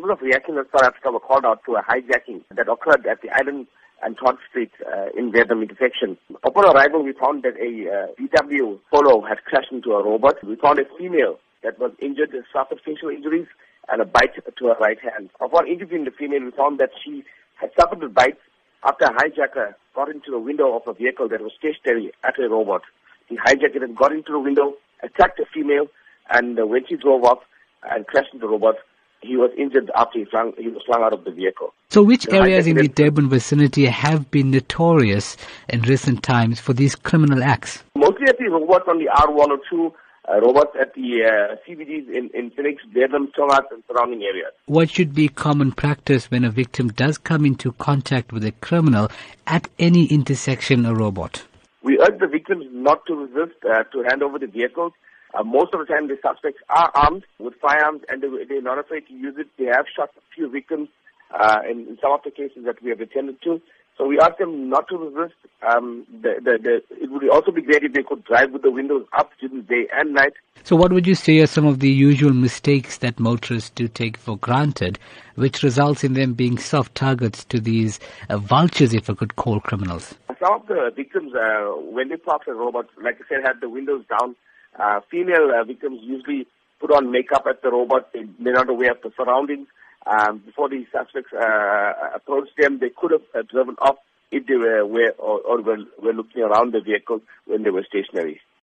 members of Reaction Unit South Africa were called out to a hijacking that occurred at the Island and Todd Street uh, in Verulam intersection. Upon arrival, we found that a uh, VW Polo had crashed into a robot. We found a female that was injured, suffered facial injuries, and a bite to her right hand. Upon interviewing the female, we found that she had suffered a bite after a hijacker got into the window of a vehicle that was stationary at a robot. The hijacker then got into the window, attacked the female, and uh, when she drove off and crashed into the robot, he was injured after he, flung, he was flung out of the vehicle. So, which areas in the Durban vicinity have been notorious in recent times for these criminal acts? Mostly at the robots on the R102, uh, robots at the uh, CBDs in, in Phoenix, Durban, and surrounding areas. What should be common practice when a victim does come into contact with a criminal at any intersection or robot? We urge the victims not to resist, uh, to hand over the vehicles. Uh, most of the time, the suspects are armed with firearms and they, are not afraid to use it. They have shot a few victims uh, in, in, some of the cases that we have attended to. So we ask them not to resist. Um, the, the, the, it would also be great if they could drive with the windows up during the day and night. So what would you say are some of the usual mistakes that motorists do take for granted, which results in them being soft targets to these uh, vultures, if I could call criminals? Some of the victims, uh, when they parked the robots, like I said, had the windows down uh, female uh, victims usually put on makeup at the robot. They, they're not aware of the surroundings. Um, before the suspects uh, approached them, they could have driven off if they were aware or, or were, were looking around the vehicle when they were stationary.